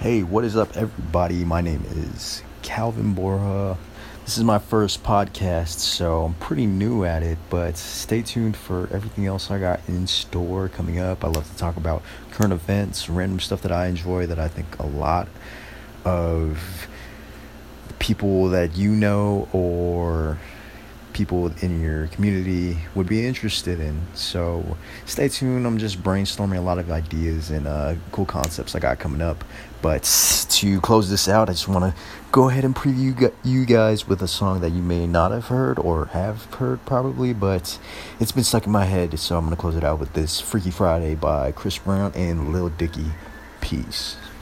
Hey, what is up, everybody? My name is Calvin Borja. This is my first podcast, so I'm pretty new at it, but stay tuned for everything else I got in store coming up. I love to talk about current events, random stuff that I enjoy that I think a lot of people that you know or people in your community would be interested in. So stay tuned. I'm just brainstorming a lot of ideas and uh, cool concepts I got coming up. But to close this out, I just want to go ahead and preview you guys with a song that you may not have heard or have heard probably, but it's been stuck in my head. So I'm going to close it out with this Freaky Friday by Chris Brown and Lil Dicky. Peace.